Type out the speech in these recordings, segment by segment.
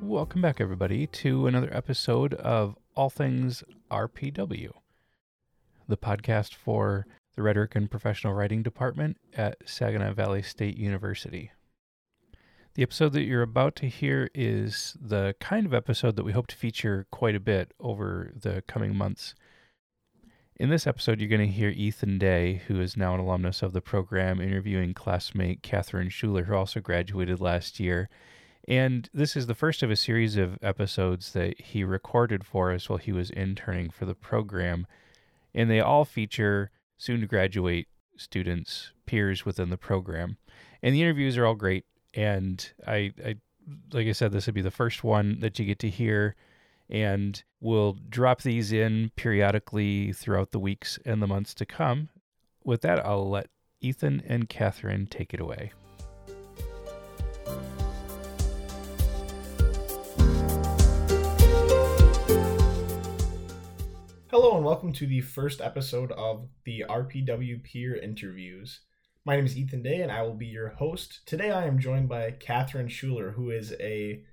Welcome back, everybody, to another episode of All Things RPW, the podcast for the Rhetoric and Professional Writing Department at Saginaw Valley State University. The episode that you're about to hear is the kind of episode that we hope to feature quite a bit over the coming months. In this episode, you're going to hear Ethan Day, who is now an alumnus of the program, interviewing classmate Catherine Shuler, who also graduated last year and this is the first of a series of episodes that he recorded for us while he was interning for the program. And they all feature soon to graduate students, peers within the program. And the interviews are all great. And I, I like I said, this would be the first one that you get to hear. And we'll drop these in periodically throughout the weeks and the months to come. With that, I'll let Ethan and Catherine take it away. Hello and welcome to the first episode of the RPW Peer Interviews. My name is Ethan Day and I will be your host. Today I am joined by Catherine Shuler, who is a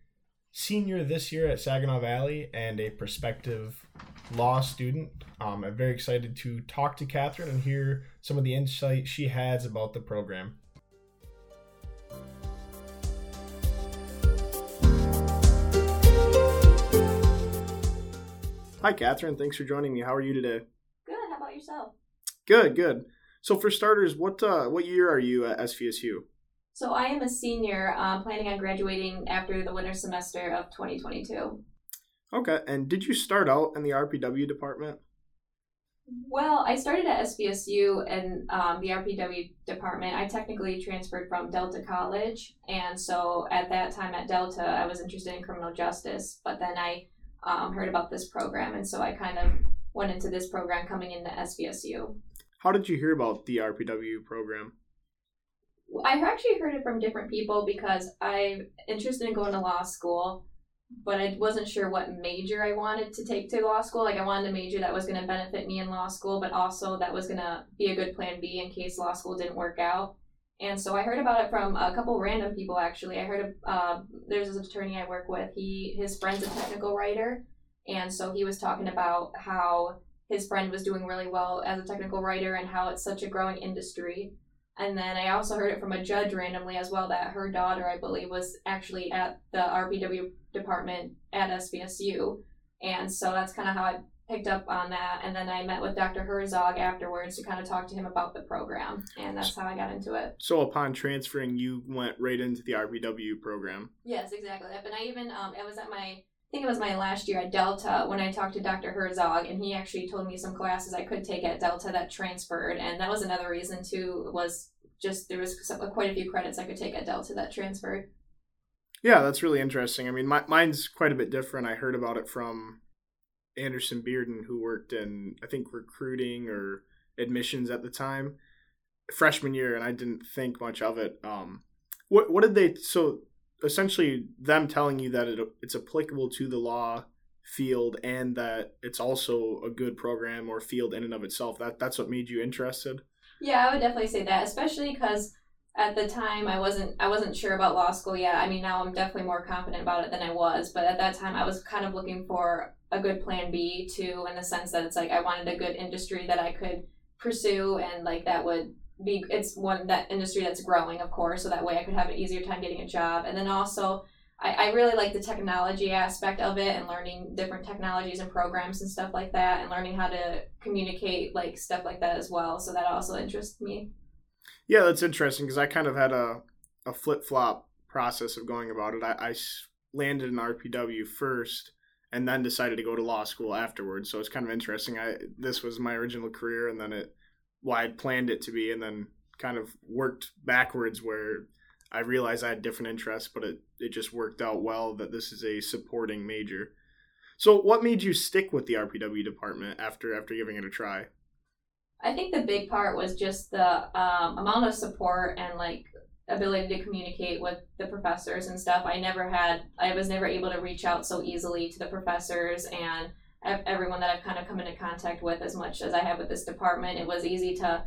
senior this year at Saginaw Valley and a prospective law student. Um, I'm very excited to talk to Catherine and hear some of the insight she has about the program. Hi, Catherine. Thanks for joining me. How are you today? Good. How about yourself? Good, good. So, for starters, what uh, what year are you at SVSU? So, I am a senior, uh, planning on graduating after the winter semester of 2022. Okay. And did you start out in the RPW department? Well, I started at SVSU and um, the RPW department. I technically transferred from Delta College, and so at that time at Delta, I was interested in criminal justice. But then I um, heard about this program, and so I kind of went into this program coming into SVSU. How did you hear about the RPW program? I actually heard it from different people because I'm interested in going to law school, but I wasn't sure what major I wanted to take to law school. Like I wanted a major that was going to benefit me in law school, but also that was going to be a good plan B in case law school didn't work out. And so I heard about it from a couple random people. Actually, I heard of uh, there's this attorney I work with. He his friend's a technical writer, and so he was talking about how his friend was doing really well as a technical writer and how it's such a growing industry. And then I also heard it from a judge randomly as well that her daughter, I believe, was actually at the RPW department at SVSU. And so that's kind of how I picked up on that and then i met with dr herzog afterwards to kind of talk to him about the program and that's how i got into it so upon transferring you went right into the rpw program yes exactly and i even um, i was at my I think it was my last year at Delta when I talked to Dr. Herzog, and he actually told me some classes I could take at Delta that transferred, and that was another reason too. Was just there was some, quite a few credits I could take at Delta that transferred. Yeah, that's really interesting. I mean, my, mine's quite a bit different. I heard about it from Anderson Bearden, who worked in I think recruiting or admissions at the time, freshman year, and I didn't think much of it. Um, what what did they? So essentially, them telling you that it, it's applicable to the law field and that it's also a good program or field in and of itself. That that's what made you interested. Yeah, I would definitely say that, especially because at the time I wasn't I wasn't sure about law school yet. I mean, now I'm definitely more confident about it than I was, but at that time I was kind of looking for a good plan B too, in the sense that it's like I wanted a good industry that I could pursue and like that would be it's one that industry that's growing of course so that way i could have an easier time getting a job and then also I, I really like the technology aspect of it and learning different technologies and programs and stuff like that and learning how to communicate like stuff like that as well so that also interests me yeah that's interesting because i kind of had a, a flip-flop process of going about it I, I landed in rpw first and then decided to go to law school afterwards. So it's kind of interesting. I this was my original career, and then it why I'd planned it to be, and then kind of worked backwards where I realized I had different interests, but it it just worked out well that this is a supporting major. So what made you stick with the RPW department after after giving it a try? I think the big part was just the um, amount of support and like ability to communicate with the professors and stuff. I never had, I was never able to reach out so easily to the professors and everyone that I've kind of come into contact with as much as I have with this department. It was easy to,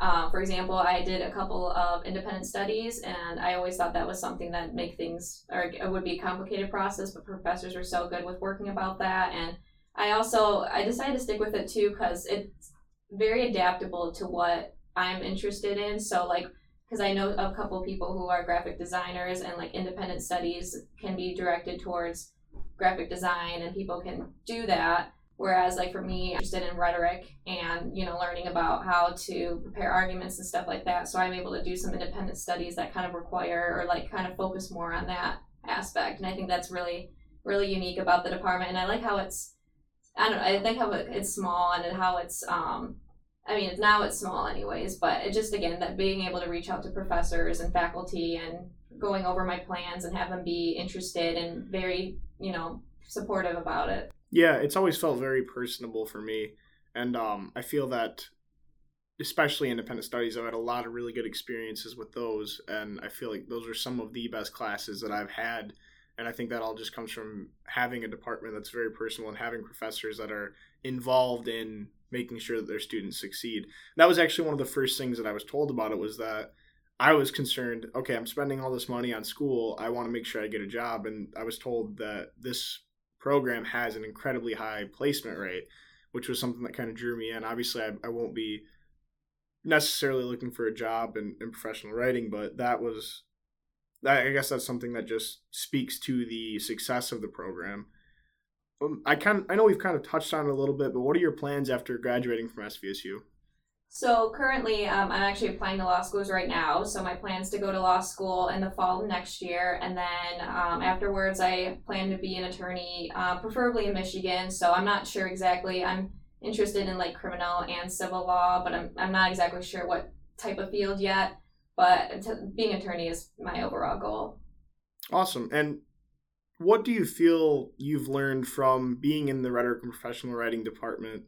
uh, for example, I did a couple of independent studies, and I always thought that was something that make things or it would be a complicated process, but professors were so good with working about that. And I also I decided to stick with it too because it's very adaptable to what I'm interested in. So like because I know a couple people who are graphic designers and like independent studies can be directed towards graphic design and people can do that. Whereas like for me I'm interested in rhetoric and you know learning about how to prepare arguments and stuff like that. So i'm able to do some independent studies that kind of require or like kind of focus more on that aspect. And i think that's really really unique about the department. And i like how it's i don't know i think how it's small and how it's um I mean, now it's small anyways, but it just again that being able to reach out to professors and faculty and going over my plans and have them be interested and very, you know, supportive about it. Yeah, it's always felt very personable for me, and um, I feel that, especially independent studies, I've had a lot of really good experiences with those, and I feel like those are some of the best classes that I've had. And I think that all just comes from having a department that's very personal and having professors that are involved in making sure that their students succeed. That was actually one of the first things that I was told about it was that I was concerned, okay, I'm spending all this money on school. I want to make sure I get a job. And I was told that this program has an incredibly high placement rate, which was something that kind of drew me in. Obviously, I, I won't be necessarily looking for a job in, in professional writing, but that was, I guess that's something that just speaks to the success of the program. Um, I kind I know we've kind of touched on it a little bit, but what are your plans after graduating from SVSU? So currently, um, I'm actually applying to law schools right now. So my plan is to go to law school in the fall of next year, and then um, afterwards, I plan to be an attorney, uh, preferably in Michigan. So I'm not sure exactly. I'm interested in like criminal and civil law, but I'm I'm not exactly sure what type of field yet. But t- being attorney is my overall goal. Awesome. And what do you feel you've learned from being in the rhetoric and professional writing department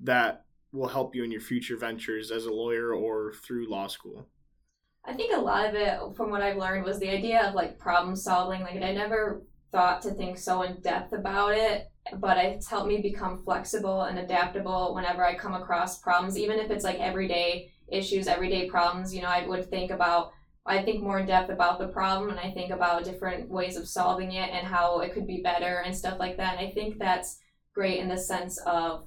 that will help you in your future ventures as a lawyer or through law school? I think a lot of it, from what I've learned, was the idea of like problem solving. Like, I never thought to think so in depth about it, but it's helped me become flexible and adaptable whenever I come across problems, even if it's like everyday issues, everyday problems. You know, I would think about I think more in depth about the problem and I think about different ways of solving it and how it could be better and stuff like that. And I think that's great in the sense of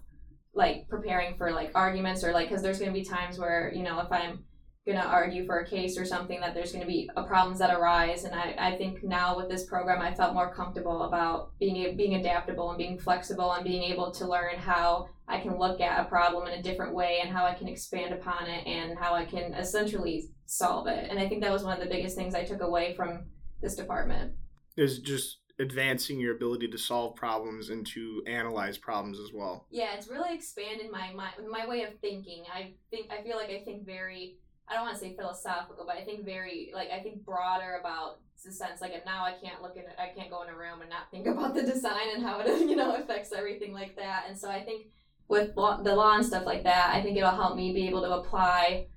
like preparing for like arguments or like because there's going to be times where you know if I'm going to argue for a case or something that there's going to be uh, problems that arise and I, I think now with this program I felt more comfortable about being being adaptable and being flexible and being able to learn how I can look at a problem in a different way and how I can expand upon it and how I can essentially solve it. And I think that was one of the biggest things I took away from this department. Is just advancing your ability to solve problems and to analyze problems as well. Yeah, it's really expanded my my, my way of thinking. I think I feel like I think very I don't want to say philosophical, but I think very like I think broader about the sense like now I can't look at I can't go in a room and not think about the design and how it you know affects everything like that. And so I think with law, the law and stuff like that, I think it'll help me be able to apply.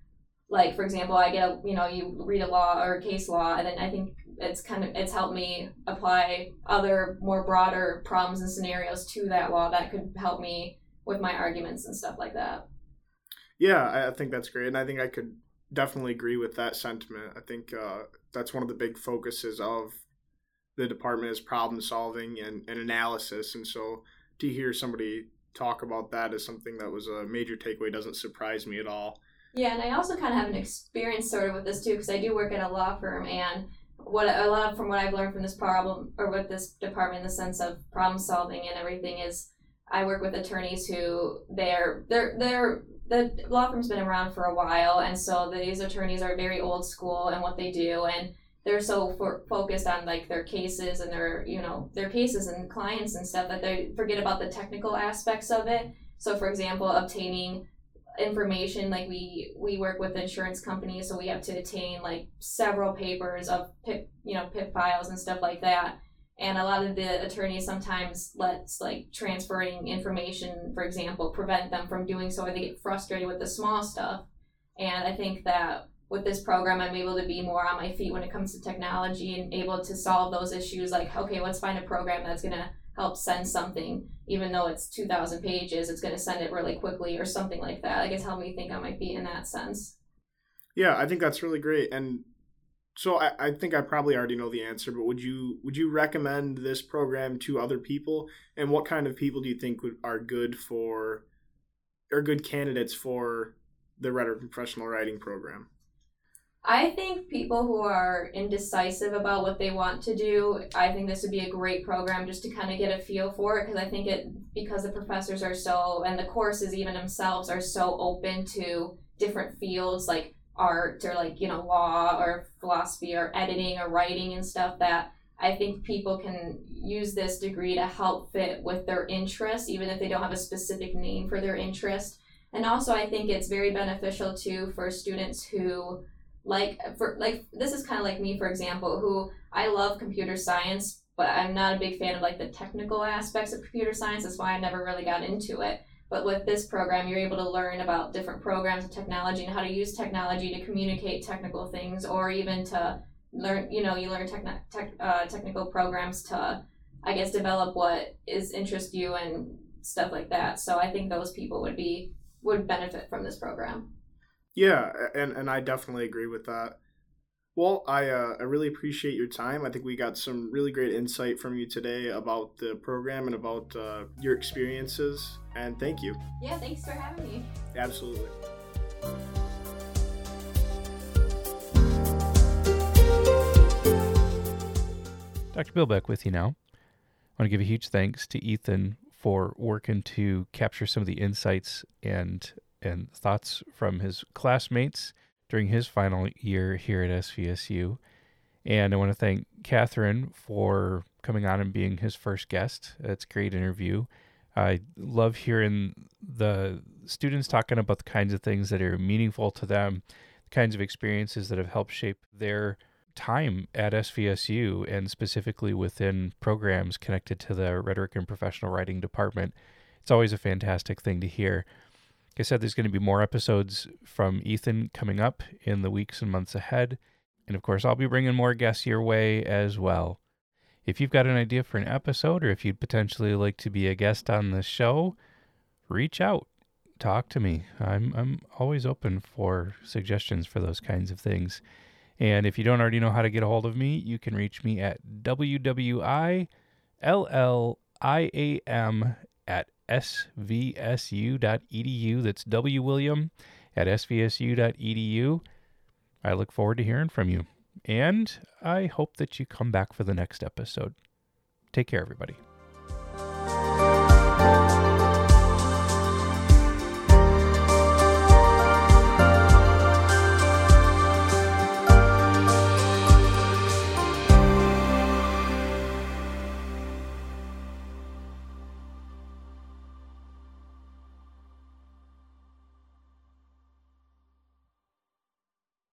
Like for example, I get a you know you read a law or a case law, and then I think it's kind of it's helped me apply other more broader problems and scenarios to that law that could help me with my arguments and stuff like that. Yeah, I think that's great, and I think I could definitely agree with that sentiment. I think uh, that's one of the big focuses of the department is problem solving and, and analysis, and so to hear somebody talk about that as something that was a major takeaway doesn't surprise me at all. Yeah, and I also kind of have an experience sort of with this too because I do work at a law firm and what a lot of, from what I've learned from this problem or with this department, the sense of problem solving and everything is, I work with attorneys who they're they're they're the law firm's been around for a while, and so these attorneys are very old school in what they do, and they're so for, focused on like their cases and their you know their cases and clients and stuff that they forget about the technical aspects of it. So, for example, obtaining information like we we work with insurance companies so we have to obtain like several papers of pip you know pip files and stuff like that. And a lot of the attorneys sometimes lets like transferring information for example prevent them from doing so or they get frustrated with the small stuff. And i think that with this program i'm able to be more on my feet when it comes to technology and able to solve those issues like okay let's find a program that's going to help send something even though it's 2000 pages it's going to send it really quickly or something like that like it's helped me think on my feet in that sense yeah i think that's really great and so I, I think I probably already know the answer, but would you would you recommend this program to other people? And what kind of people do you think would, are good for, are good candidates for the rhetoric professional writing program? I think people who are indecisive about what they want to do, I think this would be a great program just to kind of get a feel for it because I think it because the professors are so and the courses even themselves are so open to different fields like art or like you know law or philosophy or editing or writing and stuff that I think people can use this degree to help fit with their interest, even if they don't have a specific name for their interest. And also, I think it's very beneficial too for students who like for like this is kind of like me, for example, who I love computer science, but I'm not a big fan of like the technical aspects of computer science. That's why I never really got into it. But with this program, you're able to learn about different programs and technology and how to use technology to communicate technical things or even to learn, you know, you learn techn- tech, uh, technical programs to, I guess, develop what is interest you and stuff like that. So I think those people would be, would benefit from this program. Yeah, and, and I definitely agree with that. Well, I uh, I really appreciate your time. I think we got some really great insight from you today about the program and about uh, your experiences. And thank you. Yeah, thanks for having me. Absolutely. Dr. Bill back with you now. I want to give a huge thanks to Ethan for working to capture some of the insights and and thoughts from his classmates during his final year here at SVSU. And I want to thank Catherine for coming on and being his first guest. It's a great interview. I love hearing the students talking about the kinds of things that are meaningful to them, the kinds of experiences that have helped shape their time at SVSU and specifically within programs connected to the rhetoric and professional writing department. It's always a fantastic thing to hear. I said, there's going to be more episodes from Ethan coming up in the weeks and months ahead. And of course, I'll be bringing more guests your way as well. If you've got an idea for an episode or if you'd potentially like to be a guest on the show, reach out. Talk to me. I'm I'm always open for suggestions for those kinds of things. And if you don't already know how to get a hold of me, you can reach me at WWILLIAM at svsu.edu. That's W. William at svsu.edu. I look forward to hearing from you. And I hope that you come back for the next episode. Take care, everybody.